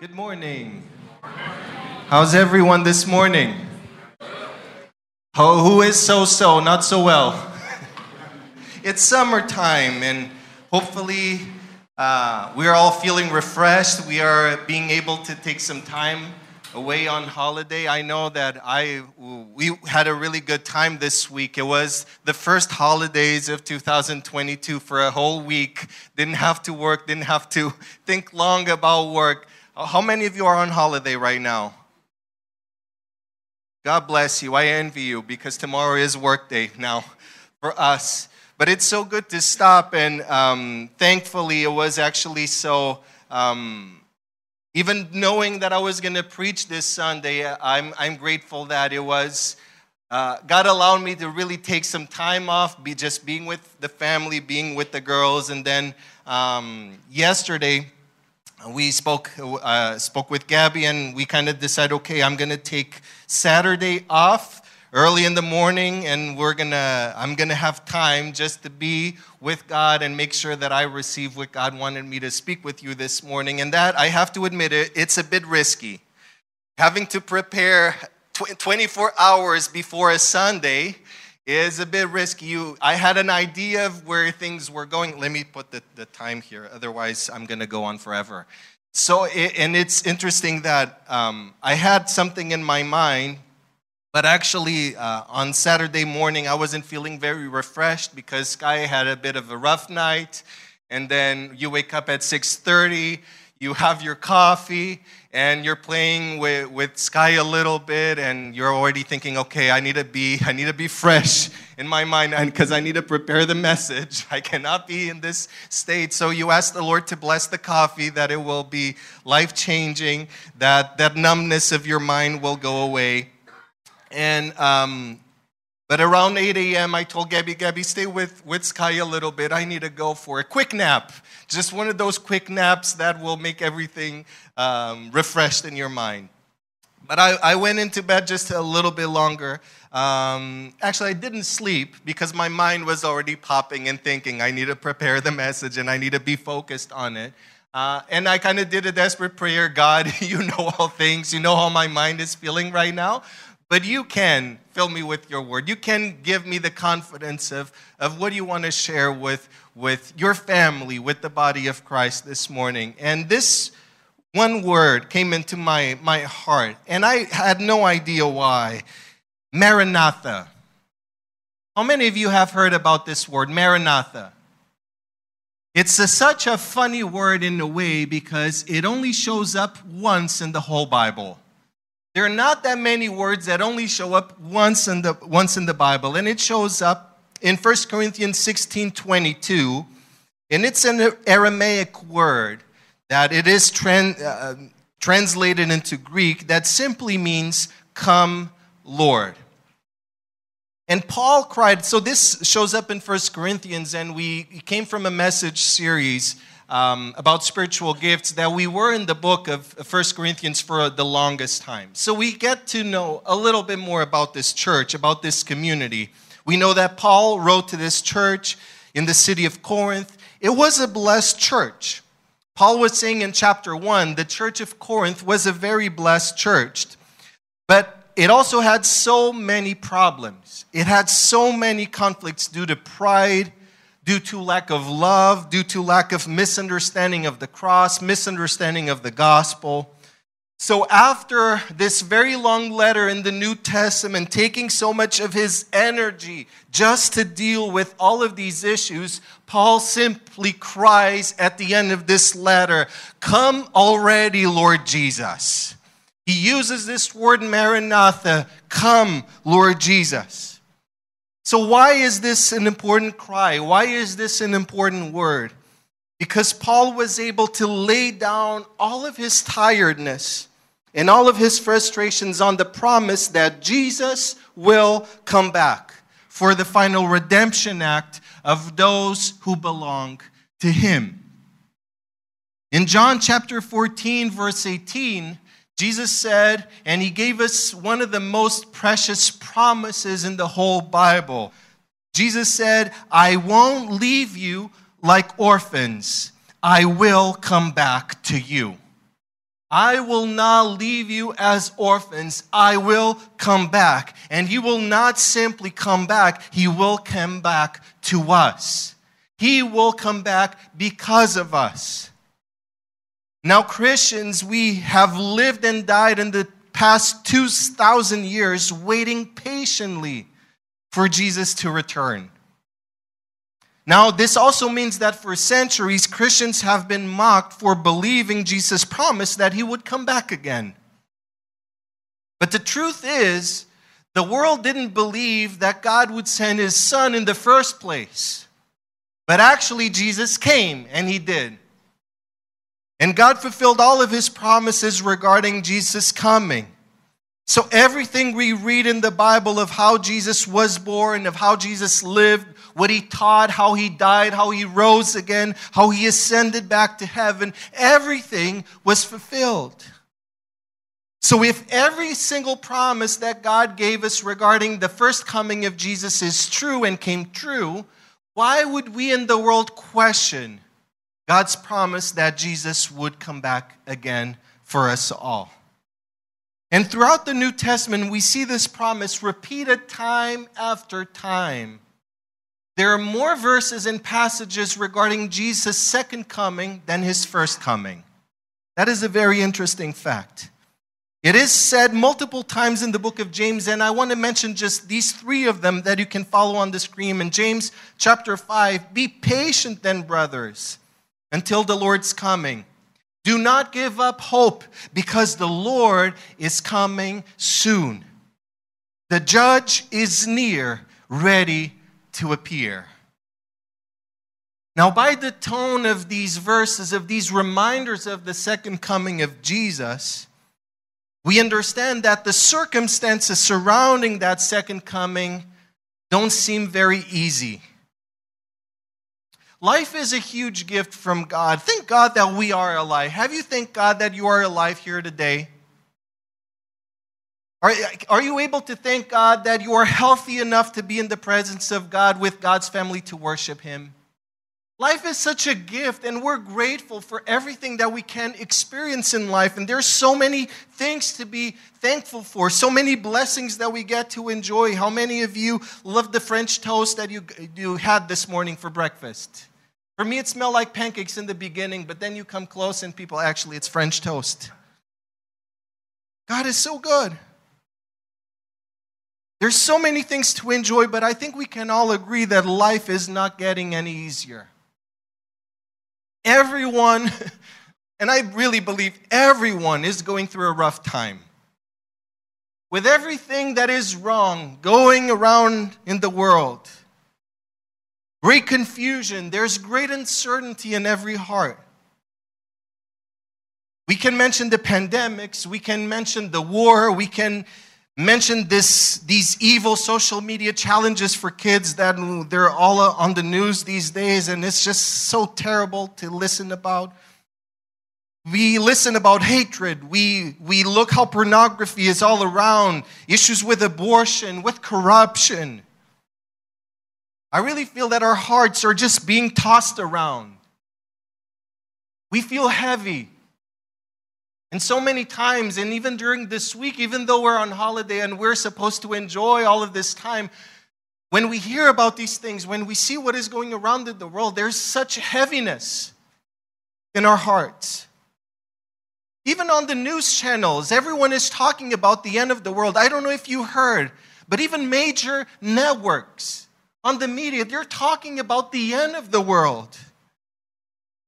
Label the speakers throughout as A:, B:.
A: Good morning. How's everyone this morning? Oh, who is so so, not so well? it's summertime, and hopefully, uh, we are all feeling refreshed. We are being able to take some time away on holiday. I know that I we had a really good time this week. It was the first holidays of 2022 for a whole week. Didn't have to work, didn't have to think long about work. How many of you are on holiday right now? God bless you. I envy you because tomorrow is work day now for us. But it's so good to stop, and um, thankfully, it was actually so. Um, even knowing that I was going to preach this Sunday, I'm, I'm grateful that it was. Uh, God allowed me to really take some time off, be just being with the family, being with the girls, and then um, yesterday we spoke uh, spoke with Gabby, and we kind of decided, okay, I'm going to take Saturday off early in the morning and we're gonna i'm gonna have time just to be with god and make sure that i receive what god wanted me to speak with you this morning. And that i have to admit it it's a bit risky. Having to prepare 24 hours before a sunday is a bit risky. You i had an idea of where things were going. Let me put the, the time here. Otherwise i'm gonna go on forever. So and it's interesting that um, i had something in my mind but actually, uh, on Saturday morning, I wasn't feeling very refreshed because Sky had a bit of a rough night. And then you wake up at 6:30, you have your coffee, and you're playing with, with Sky a little bit, and you're already thinking, okay, I need to be, I need to be fresh in my mind because I need to prepare the message. I cannot be in this state. So you ask the Lord to bless the coffee, that it will be life-changing, that that numbness of your mind will go away. And um, but around 8 a.m., I told Gabby, Gabby, stay with, with Sky a little bit. I need to go for a quick nap. Just one of those quick naps that will make everything um, refreshed in your mind. But I, I went into bed just a little bit longer. Um, actually, I didn't sleep because my mind was already popping and thinking, I need to prepare the message and I need to be focused on it. Uh, and I kind of did a desperate prayer God, you know all things. You know how my mind is feeling right now. But you can fill me with your word. You can give me the confidence of, of what you want to share with, with your family, with the body of Christ this morning. And this one word came into my, my heart, and I had no idea why. Maranatha. How many of you have heard about this word, Maranatha? It's a, such a funny word in a way because it only shows up once in the whole Bible. There are not that many words that only show up once in the, once in the Bible, and it shows up in 1 Corinthians 16 22, and it's an Aramaic word that it is tran- uh, translated into Greek that simply means, Come, Lord. And Paul cried, so this shows up in 1 Corinthians, and we came from a message series um, about spiritual gifts that we were in the book of First Corinthians for the longest time. So we get to know a little bit more about this church, about this community. We know that Paul wrote to this church in the city of Corinth. It was a blessed church. Paul was saying in chapter 1 the church of Corinth was a very blessed church, but it also had so many problems. It had so many conflicts due to pride due to lack of love, due to lack of misunderstanding of the cross, misunderstanding of the gospel. So, after this very long letter in the New Testament, taking so much of his energy just to deal with all of these issues, Paul simply cries at the end of this letter, Come already, Lord Jesus. He uses this word, Maranatha, come, Lord Jesus. So, why is this an important cry? Why is this an important word? Because Paul was able to lay down all of his tiredness and all of his frustrations on the promise that Jesus will come back for the final redemption act of those who belong to him. In John chapter 14, verse 18, Jesus said, and he gave us one of the most precious promises in the whole Bible. Jesus said, I won't leave you like orphans, I will come back to you. I will not leave you as orphans. I will come back. And He will not simply come back, He will come back to us. He will come back because of us. Now, Christians, we have lived and died in the past 2,000 years waiting patiently for Jesus to return. Now, this also means that for centuries, Christians have been mocked for believing Jesus' promise that he would come back again. But the truth is, the world didn't believe that God would send his son in the first place. But actually, Jesus came, and he did. And God fulfilled all of his promises regarding Jesus coming. So, everything we read in the Bible of how Jesus was born, of how Jesus lived, what he taught, how he died, how he rose again, how he ascended back to heaven, everything was fulfilled. So, if every single promise that God gave us regarding the first coming of Jesus is true and came true, why would we in the world question God's promise that Jesus would come back again for us all? And throughout the New Testament, we see this promise repeated time after time. There are more verses and passages regarding Jesus' second coming than his first coming. That is a very interesting fact. It is said multiple times in the book of James, and I want to mention just these three of them that you can follow on the screen. In James chapter 5, be patient then, brothers, until the Lord's coming. Do not give up hope because the Lord is coming soon. The judge is near, ready to appear. Now, by the tone of these verses, of these reminders of the second coming of Jesus, we understand that the circumstances surrounding that second coming don't seem very easy. Life is a huge gift from God. Thank God that we are alive. Have you thanked God that you are alive here today? Are, are you able to thank God that you are healthy enough to be in the presence of God with God's family to worship Him? Life is such a gift, and we're grateful for everything that we can experience in life. And there's so many things to be thankful for, so many blessings that we get to enjoy. How many of you love the French toast that you, you had this morning for breakfast? For me, it smelled like pancakes in the beginning, but then you come close and people actually, it's French toast. God is so good. There's so many things to enjoy, but I think we can all agree that life is not getting any easier. Everyone, and I really believe everyone, is going through a rough time. With everything that is wrong going around in the world, great confusion, there's great uncertainty in every heart. We can mention the pandemics, we can mention the war, we can mention this, these evil social media challenges for kids that they're all on the news these days, and it's just so terrible to listen about. We listen about hatred. We, we look how pornography is all around, issues with abortion, with corruption. I really feel that our hearts are just being tossed around. We feel heavy. And so many times, and even during this week, even though we're on holiday and we're supposed to enjoy all of this time, when we hear about these things, when we see what is going around in the world, there's such heaviness in our hearts. Even on the news channels, everyone is talking about the end of the world. I don't know if you heard, but even major networks on the media, they're talking about the end of the world.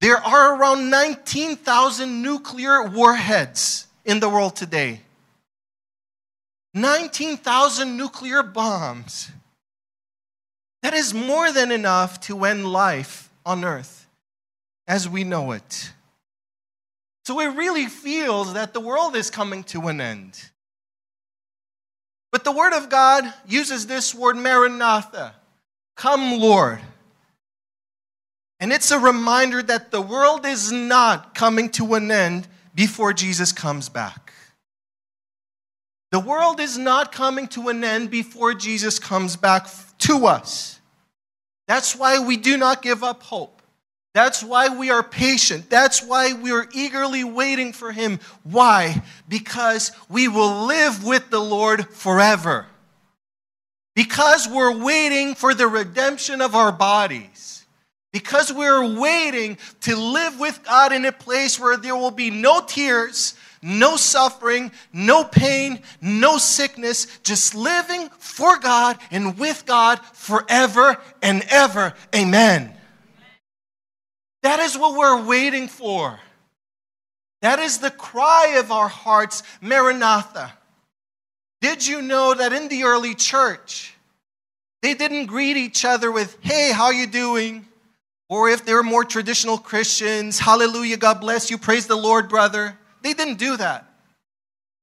A: There are around 19,000 nuclear warheads in the world today. 19,000 nuclear bombs. That is more than enough to end life on earth as we know it. So it really feels that the world is coming to an end. But the Word of God uses this word, Maranatha. Come, Lord. And it's a reminder that the world is not coming to an end before Jesus comes back. The world is not coming to an end before Jesus comes back to us. That's why we do not give up hope. That's why we are patient. That's why we are eagerly waiting for Him. Why? Because we will live with the Lord forever. Because we're waiting for the redemption of our bodies. Because we're waiting to live with God in a place where there will be no tears, no suffering, no pain, no sickness, just living for God and with God forever and ever. Amen. That is what we're waiting for. That is the cry of our hearts, Maranatha. Did you know that in the early church, they didn't greet each other with, hey, how you doing? Or if they were more traditional Christians, hallelujah, God bless you, praise the Lord, brother. They didn't do that.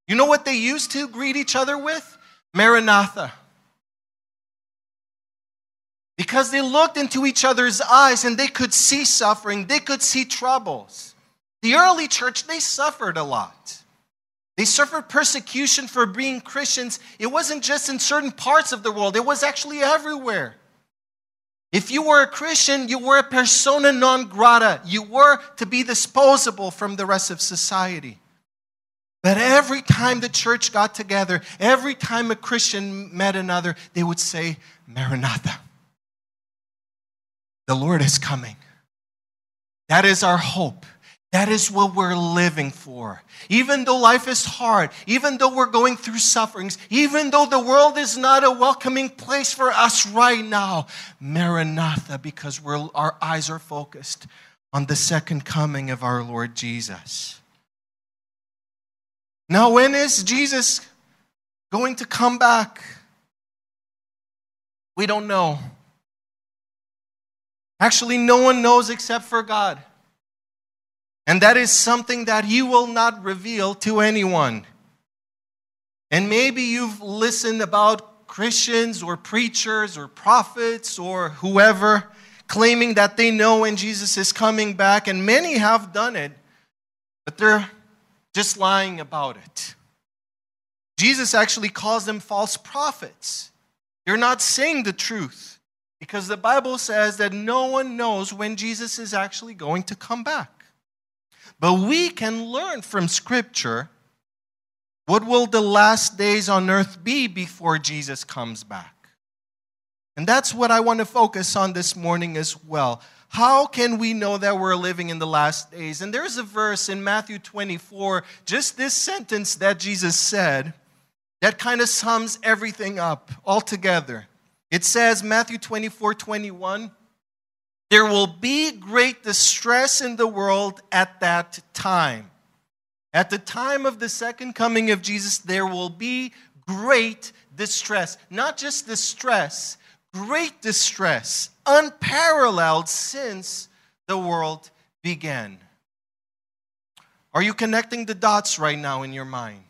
A: You know what they used to greet each other with? Maranatha. Because they looked into each other's eyes and they could see suffering, they could see troubles. The early church, they suffered a lot. They suffered persecution for being Christians. It wasn't just in certain parts of the world, it was actually everywhere. If you were a Christian, you were a persona non grata. You were to be disposable from the rest of society. But every time the church got together, every time a Christian met another, they would say, Maranatha. The Lord is coming. That is our hope. That is what we're living for. Even though life is hard, even though we're going through sufferings, even though the world is not a welcoming place for us right now, Maranatha, because our eyes are focused on the second coming of our Lord Jesus. Now, when is Jesus going to come back? We don't know. Actually, no one knows except for God. And that is something that He will not reveal to anyone. And maybe you've listened about Christians or preachers or prophets or whoever claiming that they know when Jesus is coming back, and many have done it, but they're just lying about it. Jesus actually calls them false prophets. They're not saying the truth because the Bible says that no one knows when Jesus is actually going to come back. But we can learn from Scripture what will the last days on earth be before Jesus comes back? And that's what I want to focus on this morning as well. How can we know that we're living in the last days? And there's a verse in Matthew 24, just this sentence that Jesus said, that kind of sums everything up altogether. It says, Matthew 24, 21, there will be great distress in the world at that time. At the time of the second coming of Jesus, there will be great distress. Not just distress, great distress, unparalleled since the world began. Are you connecting the dots right now in your mind?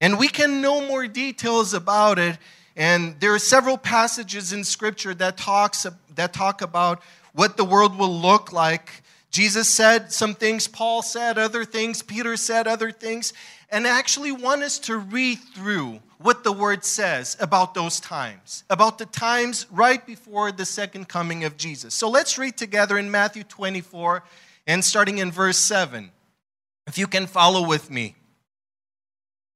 A: And we can know more details about it and there are several passages in Scripture that, talks, that talk about what the world will look like. Jesus said some things, Paul said other things, Peter said other things, and actually want us to read through what the word says about those times, about the times right before the second coming of Jesus. So let's read together in Matthew 24 and starting in verse 7. If you can follow with me.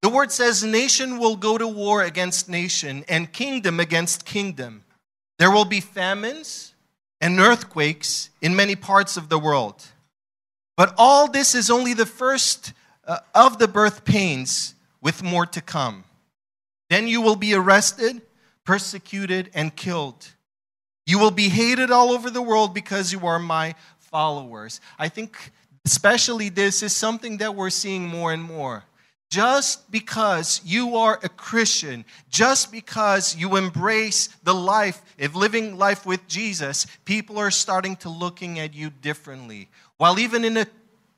A: The word says, Nation will go to war against nation and kingdom against kingdom. There will be famines and earthquakes in many parts of the world. But all this is only the first uh, of the birth pains, with more to come. Then you will be arrested, persecuted, and killed. You will be hated all over the world because you are my followers. I think, especially, this is something that we're seeing more and more. Just because you are a Christian, just because you embrace the life of living life with Jesus, people are starting to looking at you differently. While even in a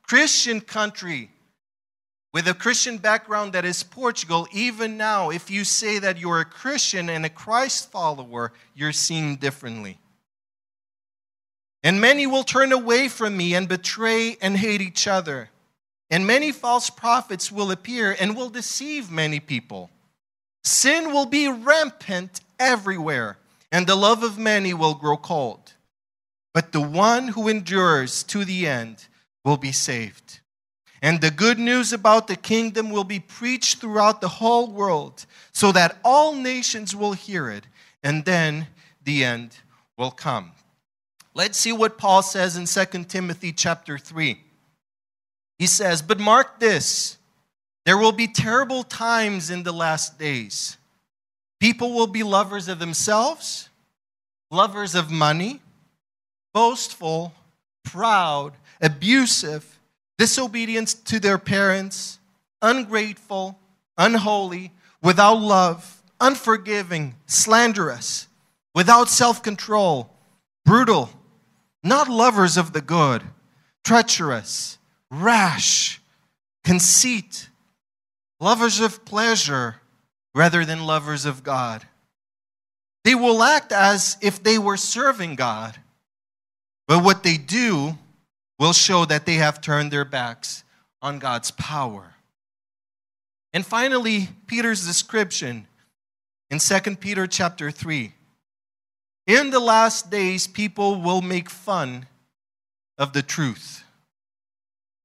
A: Christian country with a Christian background that is Portugal, even now, if you say that you're a Christian and a Christ follower, you're seen differently. And many will turn away from me and betray and hate each other. And many false prophets will appear and will deceive many people. Sin will be rampant everywhere, and the love of many will grow cold. but the one who endures to the end will be saved. And the good news about the kingdom will be preached throughout the whole world so that all nations will hear it, and then the end will come. Let's see what Paul says in 2 Timothy chapter 3. He says, But mark this there will be terrible times in the last days. People will be lovers of themselves, lovers of money, boastful, proud, abusive, disobedient to their parents, ungrateful, unholy, without love, unforgiving, slanderous, without self control, brutal, not lovers of the good, treacherous, rash, conceit, lovers of pleasure rather than lovers of God. They will act as if they were serving God, but what they do will show that they have turned their backs on God's power. And finally, Peter's description in 2 Peter chapter 3. In the last days, people will make fun of the truth.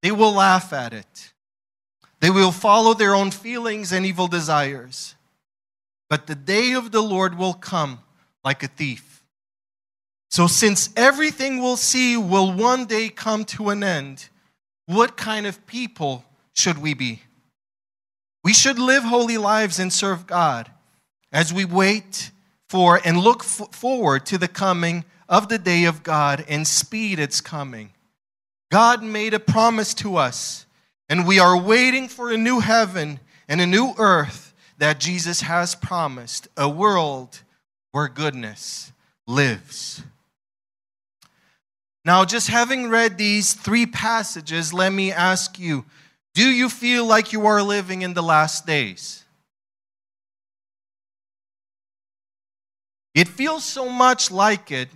A: They will laugh at it. They will follow their own feelings and evil desires. But the day of the Lord will come like a thief. So, since everything we'll see will one day come to an end, what kind of people should we be? We should live holy lives and serve God as we wait for and look forward to the coming of the day of God and speed its coming. God made a promise to us, and we are waiting for a new heaven and a new earth that Jesus has promised a world where goodness lives. Now, just having read these three passages, let me ask you do you feel like you are living in the last days? It feels so much like it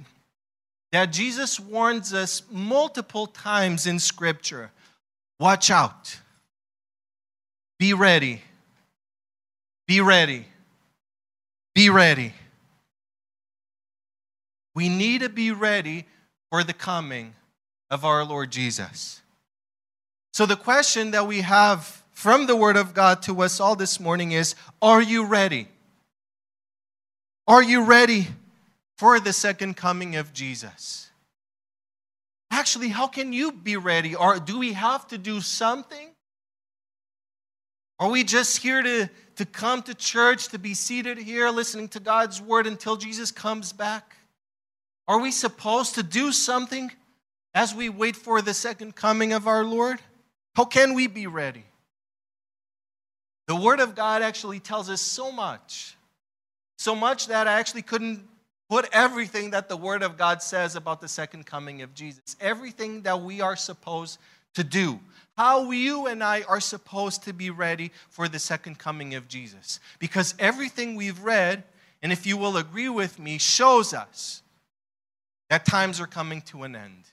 A: that Jesus warns us multiple times in Scripture watch out, be ready, be ready, be ready. We need to be ready for the coming of our Lord Jesus. So, the question that we have from the Word of God to us all this morning is Are you ready? Are you ready for the second coming of Jesus? Actually, how can you be ready? Or do we have to do something? Are we just here to, to come to church, to be seated here listening to God's word until Jesus comes back? Are we supposed to do something as we wait for the second coming of our Lord? How can we be ready? The Word of God actually tells us so much. So much that I actually couldn't put everything that the Word of God says about the second coming of Jesus. Everything that we are supposed to do. How you and I are supposed to be ready for the second coming of Jesus. Because everything we've read, and if you will agree with me, shows us that times are coming to an end.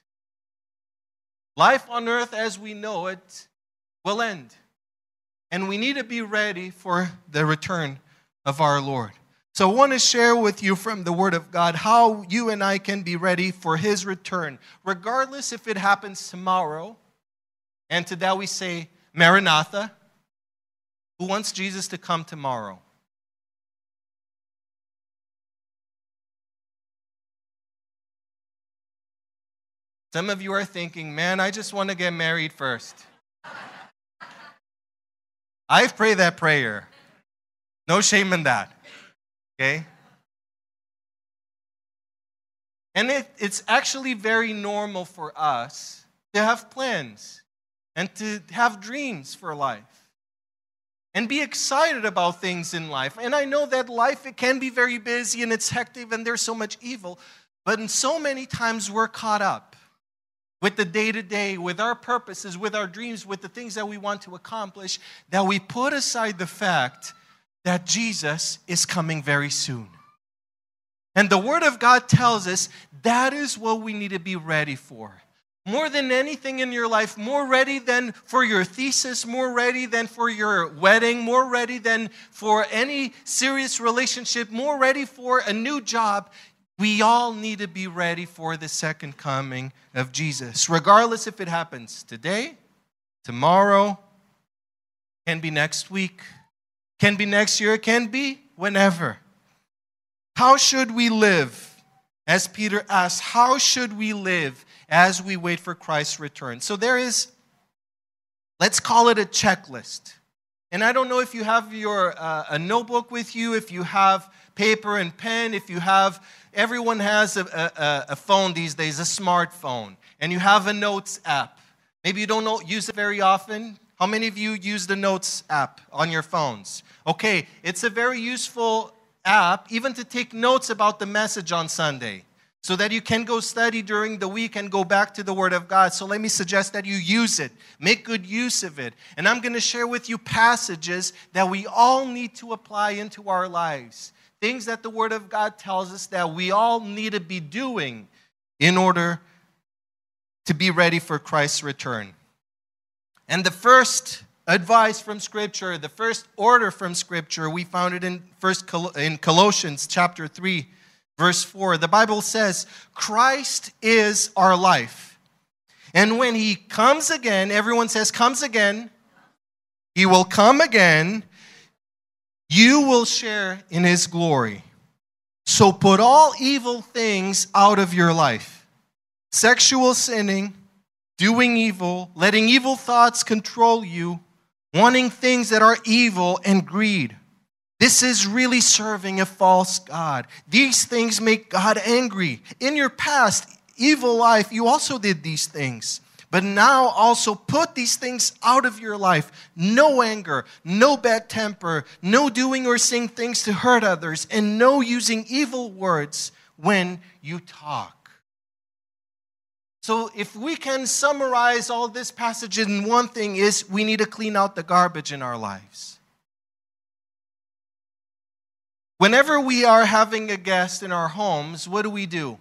A: Life on earth as we know it will end. And we need to be ready for the return of our Lord. So I want to share with you from the Word of God how you and I can be ready for His return, regardless if it happens tomorrow. And to that we say, Maranatha, who wants Jesus to come tomorrow? Some of you are thinking, man, I just want to get married first. I've prayed that prayer. No shame in that. Okay? And it, it's actually very normal for us to have plans and to have dreams for life and be excited about things in life. And I know that life it can be very busy and it's hectic and there's so much evil, but in so many times we're caught up with the day to day, with our purposes, with our dreams, with the things that we want to accomplish, that we put aside the fact that Jesus is coming very soon. And the Word of God tells us that is what we need to be ready for. More than anything in your life, more ready than for your thesis, more ready than for your wedding, more ready than for any serious relationship, more ready for a new job. We all need to be ready for the second coming of Jesus, regardless if it happens today, tomorrow, can be next week, can be next year, can be whenever. How should we live? As Peter asks, how should we live as we wait for Christ's return? So there is, let's call it a checklist. And I don't know if you have your uh, a notebook with you, if you have paper and pen, if you have, everyone has a, a, a phone these days, a smartphone, and you have a notes app. Maybe you don't know, use it very often. How many of you use the notes app on your phones? Okay, it's a very useful app, even to take notes about the message on Sunday, so that you can go study during the week and go back to the Word of God. So let me suggest that you use it, make good use of it. And I'm going to share with you passages that we all need to apply into our lives. Things that the Word of God tells us that we all need to be doing in order to be ready for Christ's return. And the first advice from scripture the first order from scripture we found it in first in colossians chapter 3 verse 4 the bible says christ is our life. And when he comes again everyone says comes again. He will come again. You will share in his glory. So put all evil things out of your life. Sexual sinning doing evil letting evil thoughts control you wanting things that are evil and greed. This is really serving a false God. These things make God angry. In your past evil life, you also did these things. But now also put these things out of your life. No anger, no bad temper, no doing or saying things to hurt others, and no using evil words when you talk. So, if we can summarize all this passage in one thing, is we need to clean out the garbage in our lives. Whenever we are having a guest in our homes, what do we do?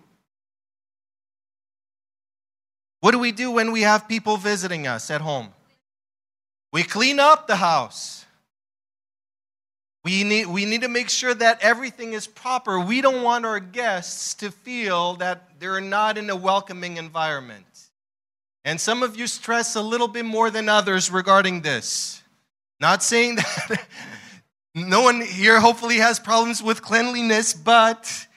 A: What do we do when we have people visiting us at home? We clean up the house. We need, we need to make sure that everything is proper. We don't want our guests to feel that they're not in a welcoming environment. And some of you stress a little bit more than others regarding this. Not saying that no one here hopefully has problems with cleanliness, but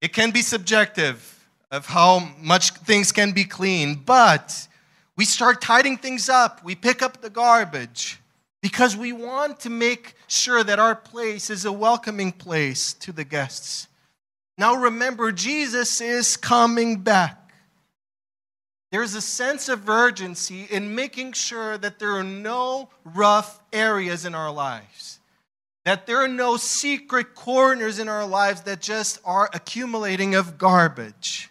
A: it can be subjective of how much things can be clean. But we start tidying things up, we pick up the garbage because we want to make sure that our place is a welcoming place to the guests. Now remember, Jesus is coming back. There's a sense of urgency in making sure that there are no rough areas in our lives, that there are no secret corners in our lives that just are accumulating of garbage.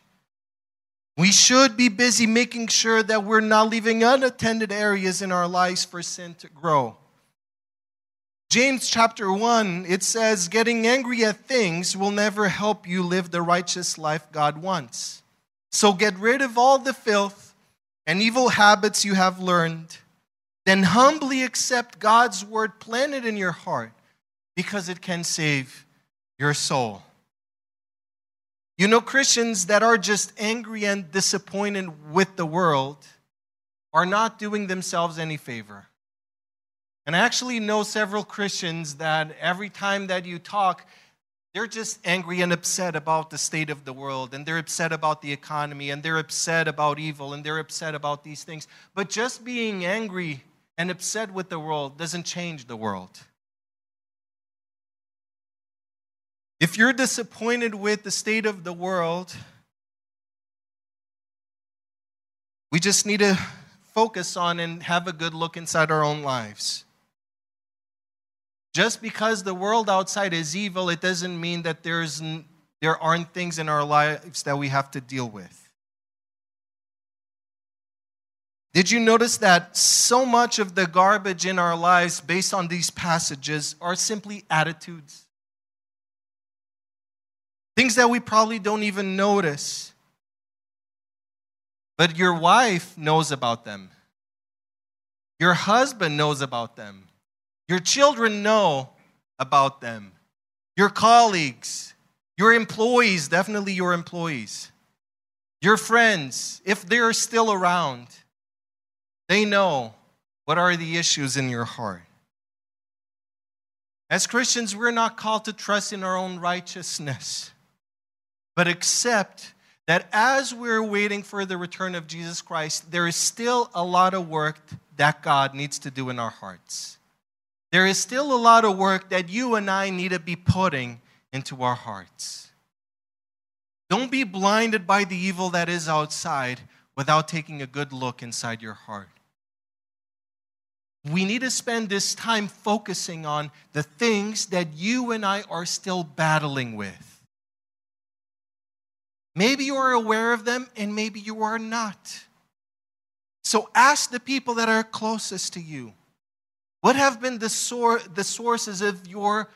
A: We should be busy making sure that we're not leaving unattended areas in our lives for sin to grow. James chapter 1, it says, Getting angry at things will never help you live the righteous life God wants. So get rid of all the filth and evil habits you have learned. Then humbly accept God's word planted in your heart because it can save your soul. You know, Christians that are just angry and disappointed with the world are not doing themselves any favor. And I actually know several Christians that every time that you talk, they're just angry and upset about the state of the world, and they're upset about the economy, and they're upset about evil, and they're upset about these things. But just being angry and upset with the world doesn't change the world. If you're disappointed with the state of the world, we just need to focus on and have a good look inside our own lives. Just because the world outside is evil, it doesn't mean that there's, there aren't things in our lives that we have to deal with. Did you notice that so much of the garbage in our lives, based on these passages, are simply attitudes? Things that we probably don't even notice. But your wife knows about them. Your husband knows about them. Your children know about them. Your colleagues, Your employees, definitely your employees. Your friends, if they're still around, they know what are the issues in your heart. As Christians, we're not called to trust in our own righteousness, but accept that as we're waiting for the return of Jesus Christ, there is still a lot of work that God needs to do in our hearts. There is still a lot of work that you and I need to be putting into our hearts. Don't be blinded by the evil that is outside without taking a good look inside your heart. We need to spend this time focusing on the things that you and I are still battling with. Maybe you are aware of them and maybe you are not. So ask the people that are closest to you. What have been the, sor- the sources of your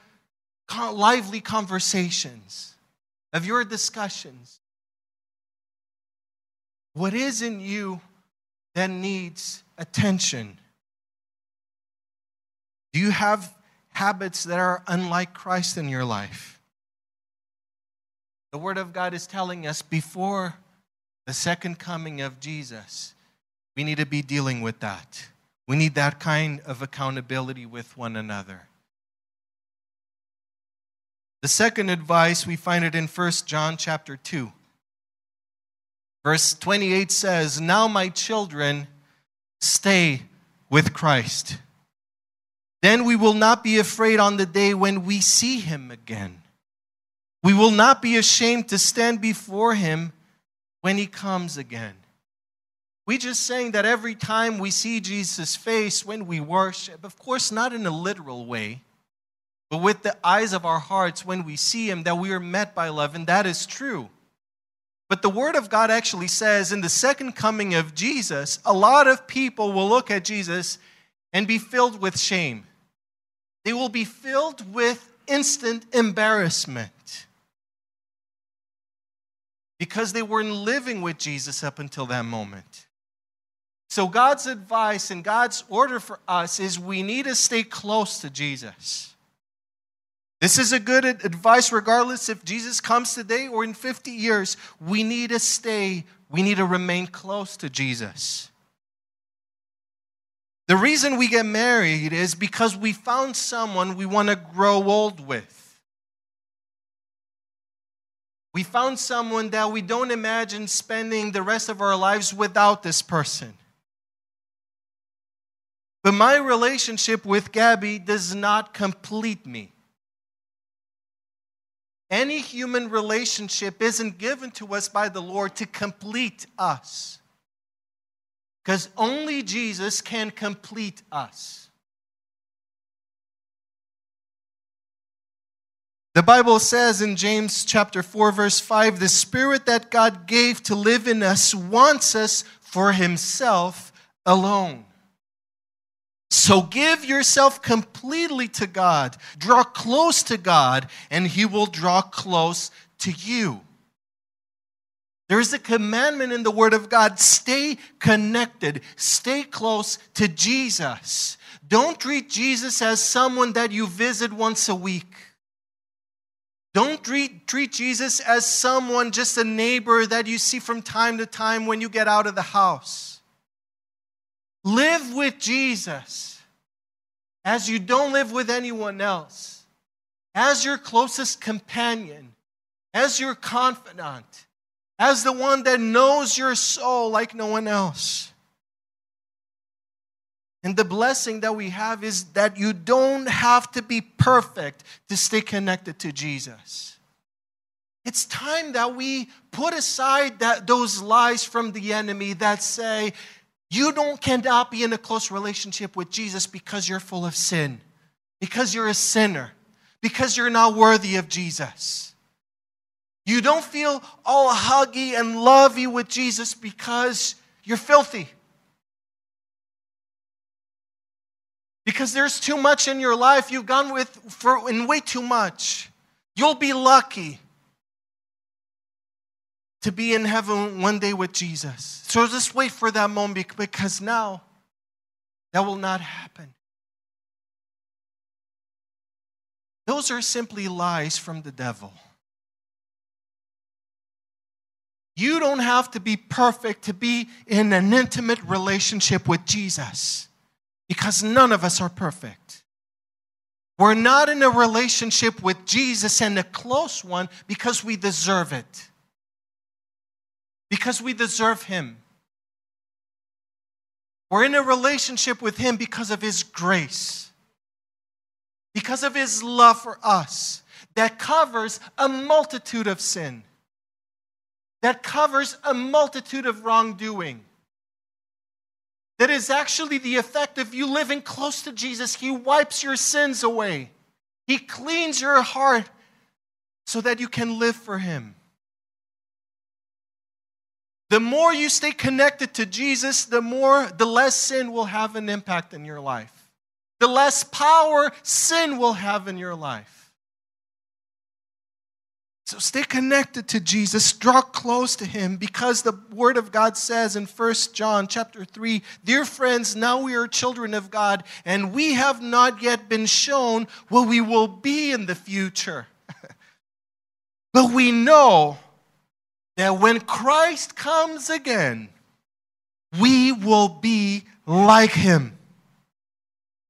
A: lively conversations, of your discussions? What is in you that needs attention? Do you have habits that are unlike Christ in your life? The Word of God is telling us before the second coming of Jesus, we need to be dealing with that. We need that kind of accountability with one another. The second advice, we find it in 1 John chapter 2. Verse 28 says, Now my children, stay with Christ. Then we will not be afraid on the day when we see him again. We will not be ashamed to stand before him when he comes again. We just saying that every time we see Jesus' face when we worship, of course, not in a literal way, but with the eyes of our hearts when we see him, that we are met by love, and that is true. But the Word of God actually says in the second coming of Jesus, a lot of people will look at Jesus and be filled with shame. They will be filled with instant embarrassment because they weren't living with Jesus up until that moment. So, God's advice and God's order for us is we need to stay close to Jesus. This is a good advice, regardless if Jesus comes today or in 50 years. We need to stay, we need to remain close to Jesus. The reason we get married is because we found someone we want to grow old with. We found someone that we don't imagine spending the rest of our lives without this person. But my relationship with Gabby does not complete me. Any human relationship isn't given to us by the Lord to complete us. Because only Jesus can complete us. The Bible says in James chapter 4 verse 5 the spirit that God gave to live in us wants us for himself alone. So give yourself completely to God. Draw close to God and he will draw close to you. There's a commandment in the Word of God stay connected, stay close to Jesus. Don't treat Jesus as someone that you visit once a week. Don't treat, treat Jesus as someone, just a neighbor that you see from time to time when you get out of the house. Live with Jesus as you don't live with anyone else, as your closest companion, as your confidant as the one that knows your soul like no one else. And the blessing that we have is that you don't have to be perfect to stay connected to Jesus. It's time that we put aside that, those lies from the enemy that say, you don't cannot be in a close relationship with Jesus because you're full of sin, because you're a sinner, because you're not worthy of Jesus. You don't feel all huggy and lovey with Jesus because you're filthy. Because there's too much in your life you've gone with for in way too much. You'll be lucky to be in heaven one day with Jesus. So just wait for that moment because now that will not happen. Those are simply lies from the devil. You don't have to be perfect to be in an intimate relationship with Jesus because none of us are perfect. We're not in a relationship with Jesus and a close one because we deserve it, because we deserve Him. We're in a relationship with Him because of His grace, because of His love for us that covers a multitude of sin, that covers a multitude of wrongdoing. That is actually the effect of you living close to Jesus. He wipes your sins away, He cleans your heart so that you can live for Him. The more you stay connected to Jesus, the more the less sin will have an impact in your life. The less power sin will have in your life. So stay connected to Jesus, draw close to him because the word of God says in 1 John chapter 3, dear friends, now we are children of God and we have not yet been shown what we will be in the future. but we know that when Christ comes again, we will be like him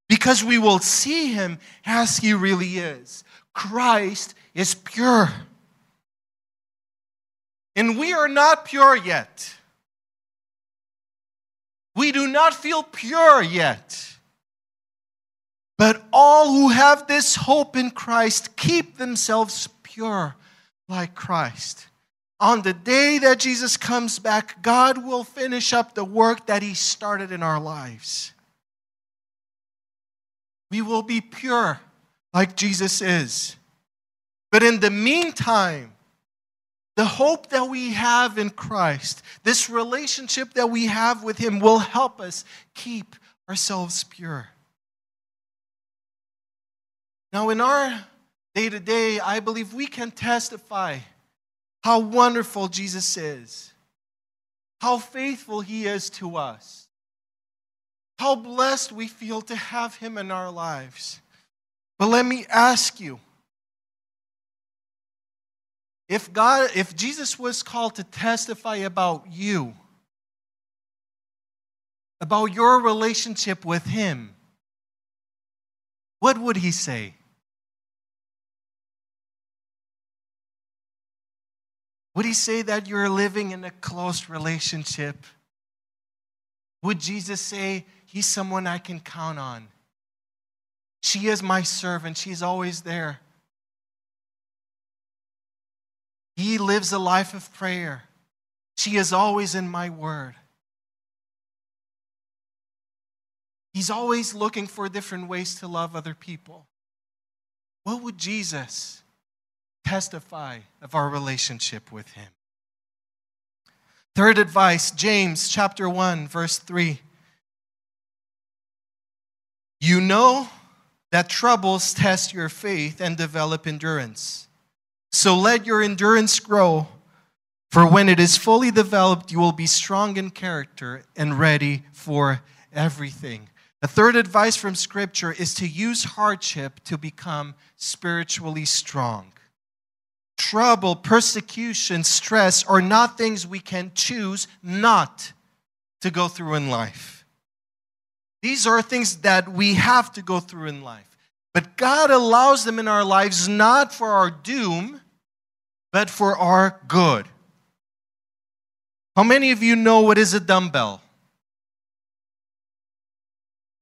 A: because we will see him as he really is. Christ is pure. And we are not pure yet. We do not feel pure yet. But all who have this hope in Christ keep themselves pure like Christ on the day that Jesus comes back, God will finish up the work that He started in our lives. We will be pure like Jesus is. But in the meantime, the hope that we have in Christ, this relationship that we have with Him, will help us keep ourselves pure. Now, in our day to day, I believe we can testify how wonderful Jesus is, how faithful he is to us, how blessed we feel to have him in our lives. But let me ask you if God, if Jesus was called to testify about you, about your relationship with him, what would he say? Would he say that you're living in a close relationship? Would Jesus say, He's someone I can count on? She is my servant, she's always there. He lives a life of prayer. She is always in my word. He's always looking for different ways to love other people. What would Jesus testify of our relationship with Him. Third advice, James chapter 1, verse 3. You know that troubles test your faith and develop endurance. So let your endurance grow, for when it is fully developed, you will be strong in character and ready for everything. The third advice from Scripture is to use hardship to become spiritually strong trouble, persecution, stress are not things we can choose not to go through in life. These are things that we have to go through in life. But God allows them in our lives not for our doom, but for our good. How many of you know what is a dumbbell?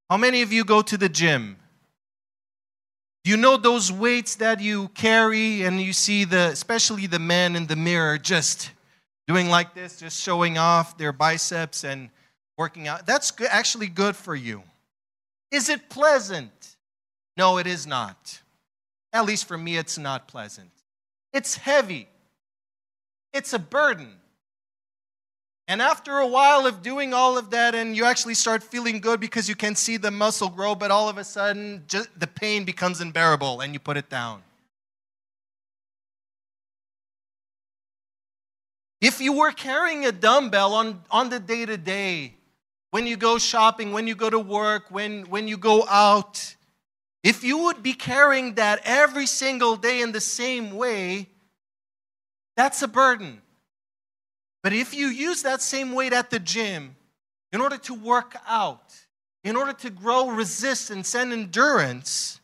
A: How many of you go to the gym? You know those weights that you carry, and you see the, especially the men in the mirror, just doing like this, just showing off their biceps and working out. That's actually good for you. Is it pleasant? No, it is not. At least for me, it's not pleasant. It's heavy, it's a burden. And after a while of doing all of that, and you actually start feeling good because you can see the muscle grow, but all of a sudden, the pain becomes unbearable and you put it down. If you were carrying a dumbbell on, on the day to day, when you go shopping, when you go to work, when, when you go out, if you would be carrying that every single day in the same way, that's a burden. But if you use that same weight at the gym in order to work out, in order to grow resistance and endurance,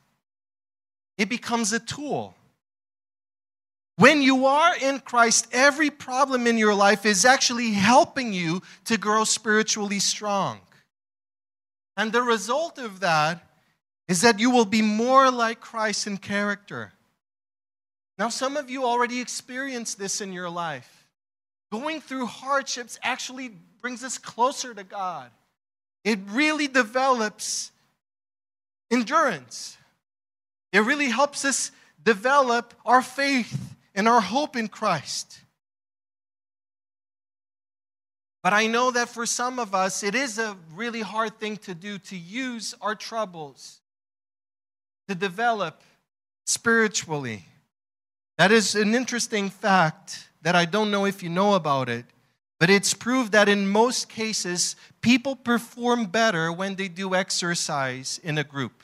A: it becomes a tool. When you are in Christ, every problem in your life is actually helping you to grow spiritually strong. And the result of that is that you will be more like Christ in character. Now, some of you already experienced this in your life. Going through hardships actually brings us closer to God. It really develops endurance. It really helps us develop our faith and our hope in Christ. But I know that for some of us, it is a really hard thing to do to use our troubles to develop spiritually. That is an interesting fact that I don't know if you know about it, but it's proved that in most cases, people perform better when they do exercise in a group.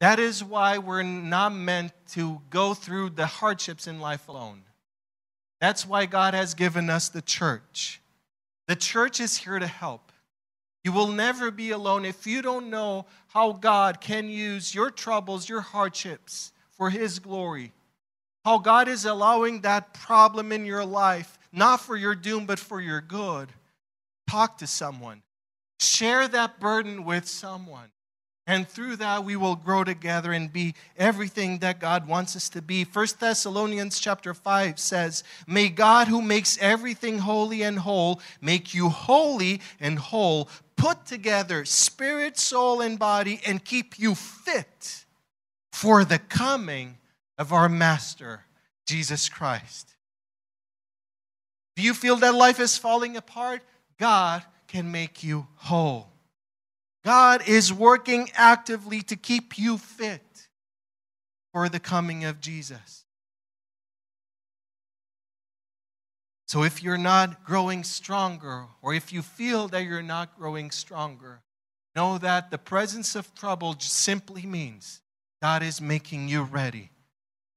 A: That is why we're not meant to go through the hardships in life alone. That's why God has given us the church. The church is here to help. You will never be alone if you don't know how God can use your troubles, your hardships for His glory. How God is allowing that problem in your life, not for your doom, but for your good. Talk to someone, share that burden with someone. And through that, we will grow together and be everything that God wants us to be. 1 Thessalonians chapter 5 says, May God, who makes everything holy and whole, make you holy and whole, put together spirit, soul, and body, and keep you fit for the coming of our Master, Jesus Christ. Do you feel that life is falling apart? God can make you whole. God is working actively to keep you fit for the coming of Jesus. So if you're not growing stronger, or if you feel that you're not growing stronger, know that the presence of trouble simply means God is making you ready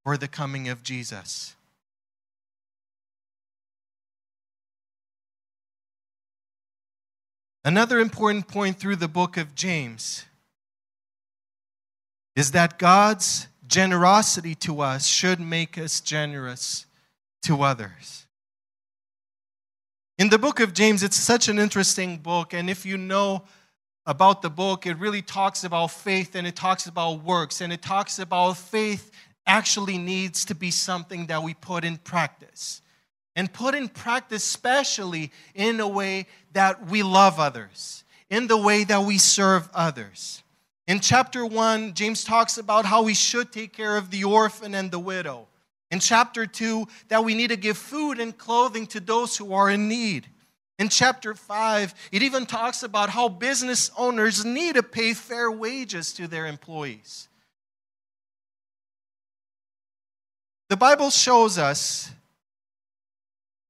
A: for the coming of Jesus. Another important point through the book of James is that God's generosity to us should make us generous to others. In the book of James, it's such an interesting book, and if you know about the book, it really talks about faith and it talks about works, and it talks about faith actually needs to be something that we put in practice and put in practice, especially in a way that we love others, in the way that we serve others. In chapter 1, James talks about how we should take care of the orphan and the widow. In chapter 2, that we need to give food and clothing to those who are in need. In chapter 5, it even talks about how business owners need to pay fair wages to their employees. The Bible shows us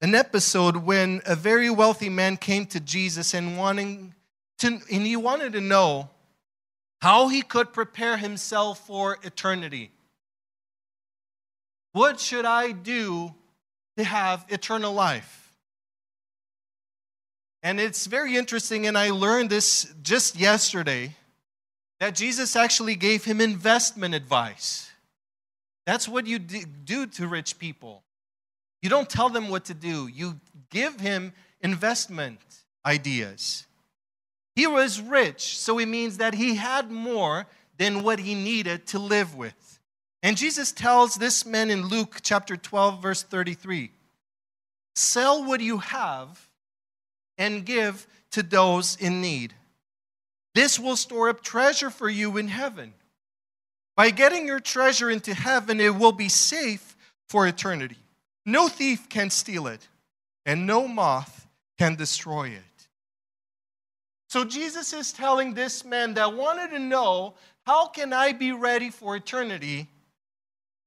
A: an episode when a very wealthy man came to Jesus and wanting to, and he wanted to know how he could prepare himself for eternity. What should I do to have eternal life? And it's very interesting, and I learned this just yesterday that Jesus actually gave him investment advice. That's what you do to rich people. You don't tell them what to do, you give him investment ideas. He was rich, so it means that he had more than what he needed to live with. And Jesus tells this man in Luke chapter 12, verse 33 sell what you have and give to those in need. This will store up treasure for you in heaven. By getting your treasure into heaven, it will be safe for eternity. No thief can steal it, and no moth can destroy it. So Jesus is telling this man that wanted to know, how can I be ready for eternity?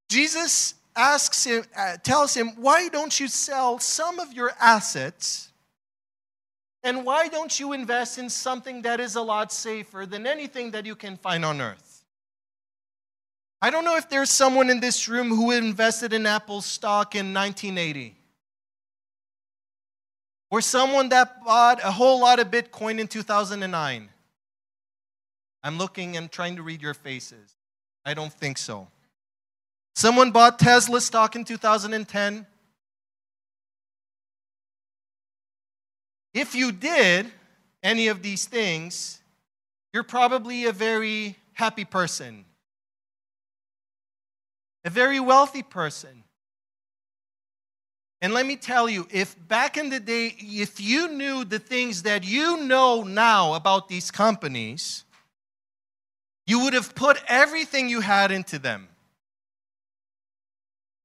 A: Jesus asks him, uh, tells him, why don't you sell some of your assets? And why don't you invest in something that is a lot safer than anything that you can find on earth? I don't know if there's someone in this room who invested in Apple stock in 1980. Or someone that bought a whole lot of Bitcoin in 2009? I'm looking and trying to read your faces. I don't think so. Someone bought Tesla stock in 2010? If you did any of these things, you're probably a very happy person, a very wealthy person. And let me tell you, if back in the day, if you knew the things that you know now about these companies, you would have put everything you had into them.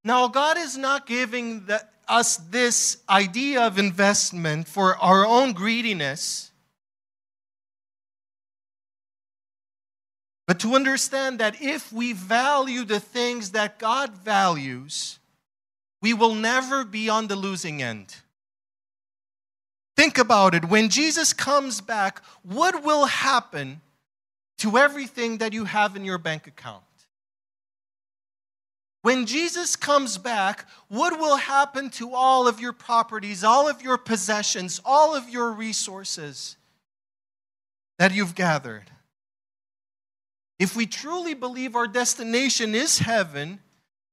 A: Now, God is not giving the, us this idea of investment for our own greediness, but to understand that if we value the things that God values, we will never be on the losing end. Think about it. When Jesus comes back, what will happen to everything that you have in your bank account? When Jesus comes back, what will happen to all of your properties, all of your possessions, all of your resources that you've gathered? If we truly believe our destination is heaven,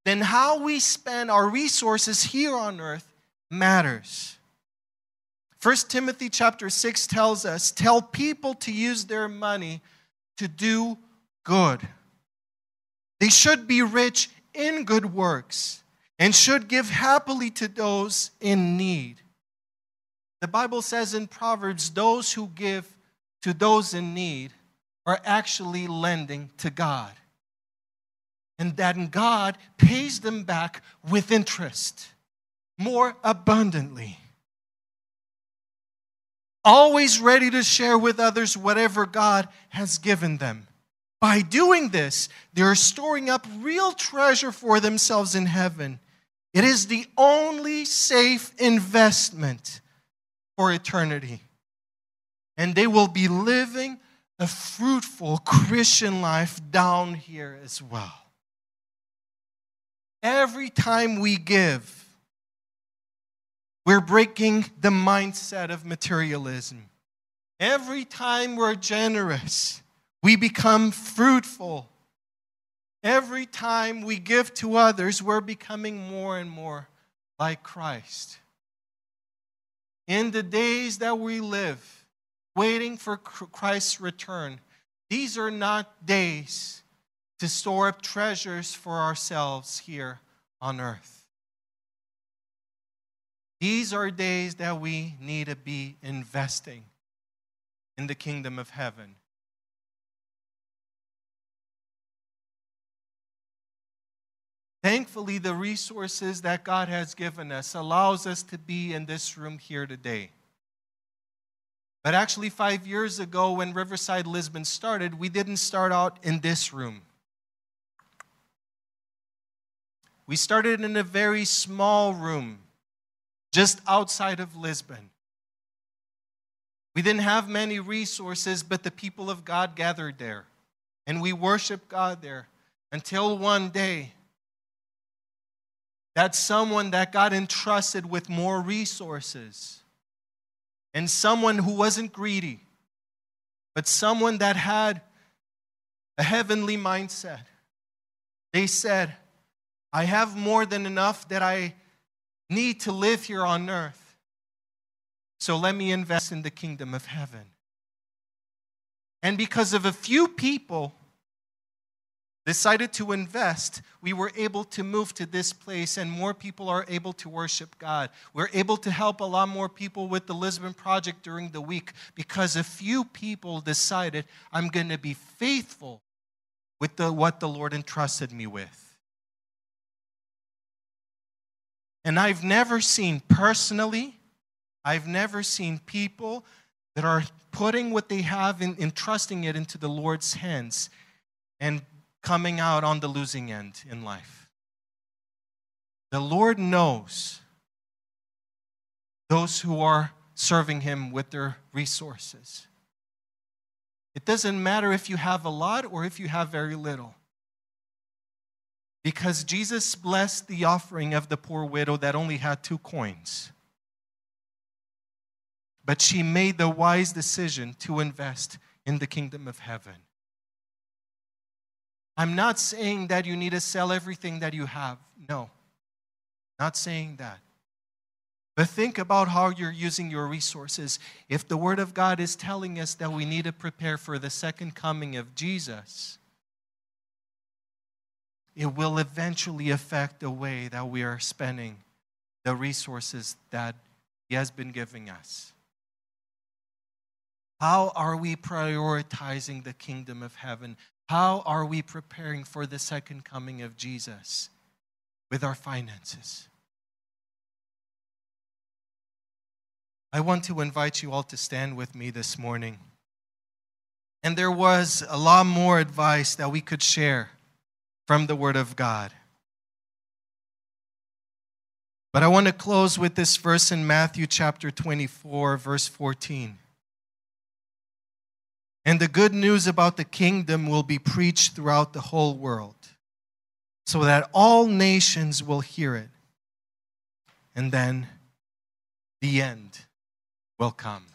A: then how we spend our resources here on earth matters. 1 Timothy chapter 6 tells us tell people to use their money to do good. They should be rich in good works and should give happily to those in need. The Bible says in Proverbs, those who give to those in need are actually lending to God and that God pays them back with interest more abundantly. Always ready to share with others whatever God has given them. By doing this, they're storing up real treasure for themselves in heaven. It is the only safe investment for eternity. And they will be living a fruitful Christian life down here as well. Every time we give, we're breaking the mindset of materialism. Every time we're generous, we become fruitful. Every time we give to others, we're becoming more and more like Christ. In the days that we live, waiting for Christ's return, these are not days to store up treasures for ourselves here on earth. These are days that we need to be investing in the kingdom of heaven. Thankfully, the resources that God has given us allows us to be in this room here today. But actually, five years ago, when Riverside Lisbon started, we didn't start out in this room. We started in a very small room just outside of Lisbon. We didn't have many resources, but the people of God gathered there. And we worshiped God there until one day that someone that got entrusted with more resources and someone who wasn't greedy, but someone that had a heavenly mindset, they said, I have more than enough that I need to live here on earth. So let me invest in the kingdom of heaven. And because of a few people decided to invest, we were able to move to this place, and more people are able to worship God. We're able to help a lot more people with the Lisbon Project during the week because a few people decided, I'm going to be faithful with the, what the Lord entrusted me with. And I've never seen personally, I've never seen people that are putting what they have and entrusting it into the Lord's hands and coming out on the losing end in life. The Lord knows those who are serving Him with their resources. It doesn't matter if you have a lot or if you have very little. Because Jesus blessed the offering of the poor widow that only had two coins. but she made the wise decision to invest in the kingdom of heaven. I'm not saying that you need to sell everything that you have. No, not saying that. But think about how you're using your resources. If the Word of God is telling us that we need to prepare for the second coming of Jesus, it will eventually affect the way that we are spending the resources that He has been giving us. How are we prioritizing the kingdom of heaven? How are we preparing for the second coming of Jesus with our finances? I want to invite you all to stand with me this morning. And there was a lot more advice that we could share from the Word of God. But I want to close with this verse in Matthew chapter 24, verse 14. And the good news about the kingdom will be preached throughout the whole world, so that all nations will hear it. And then the end will come.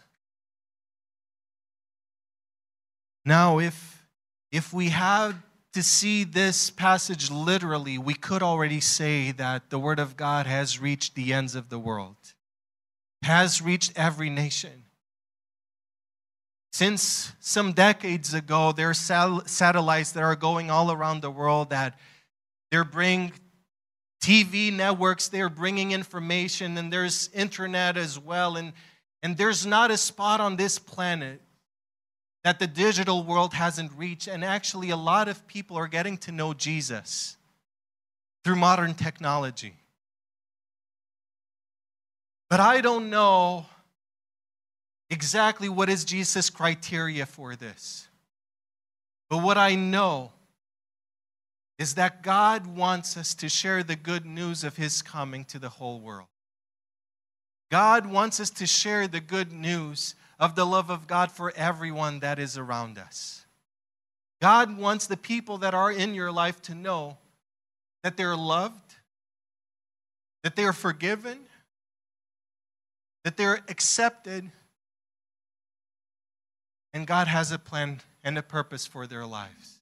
A: Now, if, if we had to see this passage literally, we could already say that the Word of God has reached the ends of the world, has reached every nation. Since some decades ago, there are satellites that are going all around the world that they're bringing TV networks, they're bringing information, and there's internet as well. And, and there's not a spot on this planet that the digital world hasn't reached. And actually, a lot of people are getting to know Jesus through modern technology. But I don't know exactly what is Jesus' criteria for this. But what I know is that God wants us to share the good news of his coming to the whole world. God wants us to share the good news of the love of God for everyone that is around us. God wants the people that are in your life to know that they're loved, that they are forgiven, that they're accepted, and God has a plan and a purpose for their lives.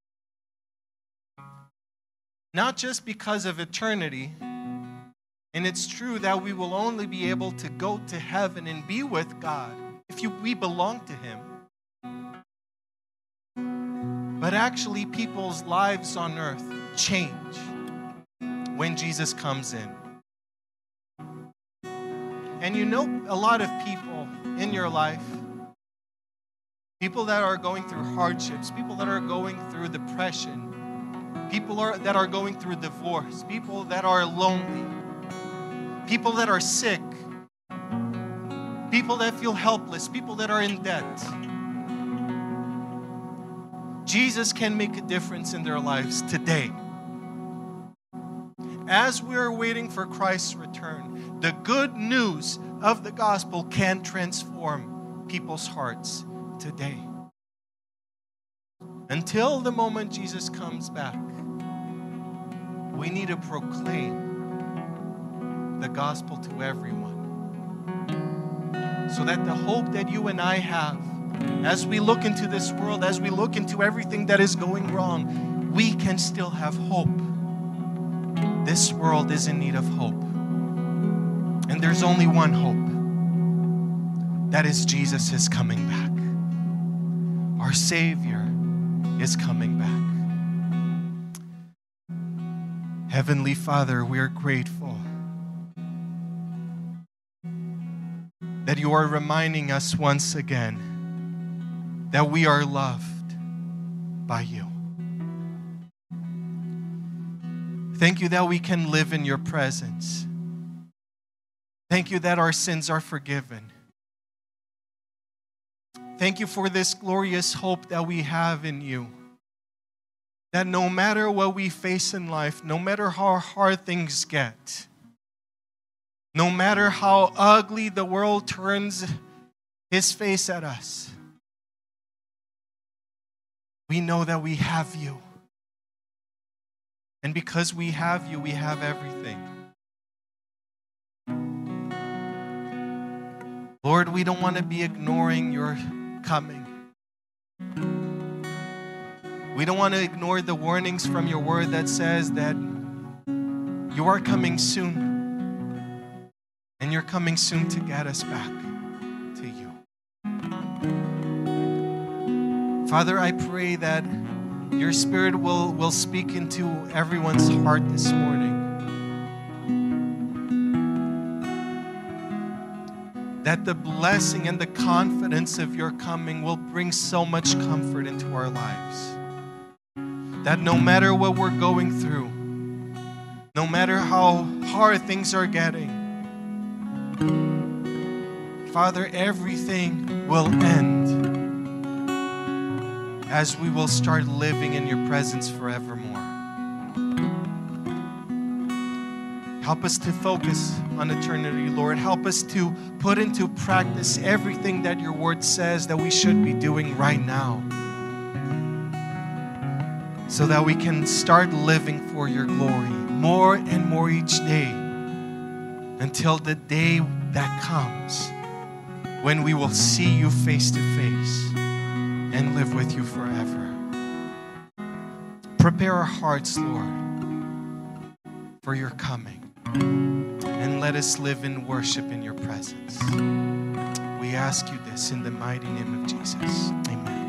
A: Not just because of eternity, and it's true that we will only be able to go to heaven and be with God if you, we belong to Him. But actually, people's lives on earth change when Jesus comes in. And you know, a lot of people in your life people that are going through hardships, people that are going through depression, people are, that are going through divorce, people that are lonely, people that are sick, people that feel helpless, people that are in debt. Jesus can make a difference in their lives today. As we're waiting for Christ's return, the good news of the gospel can transform people's hearts today. Until the moment Jesus comes back, we need to proclaim the gospel to everyone. So that the hope that you and I have, as we look into this world, as we look into everything that is going wrong, we can still have hope. This world is in need of hope. And there's only one hope that is Jesus is coming back. Our Savior is coming back. Heavenly Father, we are grateful that you are reminding us once again that we are loved by you. Thank you that we can live in your presence. Thank you that our sins are forgiven. Thank you for this glorious hope that we have in you. That no matter what we face in life, no matter how hard things get, no matter how ugly the world turns his face at us, we know that we have you. And because we have you, we have everything. Lord, we don't want to be ignoring your coming. We don't want to ignore the warnings from your word that says that you are coming soon. And you're coming soon to get us back to you. Father, I pray that your spirit will, will speak into everyone's heart this morning. That the blessing and the confidence of your coming will bring so much comfort into our lives. That no matter what we're going through, no matter how hard things are getting, Father, everything will end as we will start living in your presence forevermore. Help us to focus on eternity, Lord. Help us to put into practice everything that your word says that we should be doing right now so that we can start living for your glory more and more each day until the day that comes when we will see you face to face and live with you forever. Prepare our hearts, Lord, for your coming and let us live in worship in your presence. We ask you this in the mighty name of Jesus. Amen.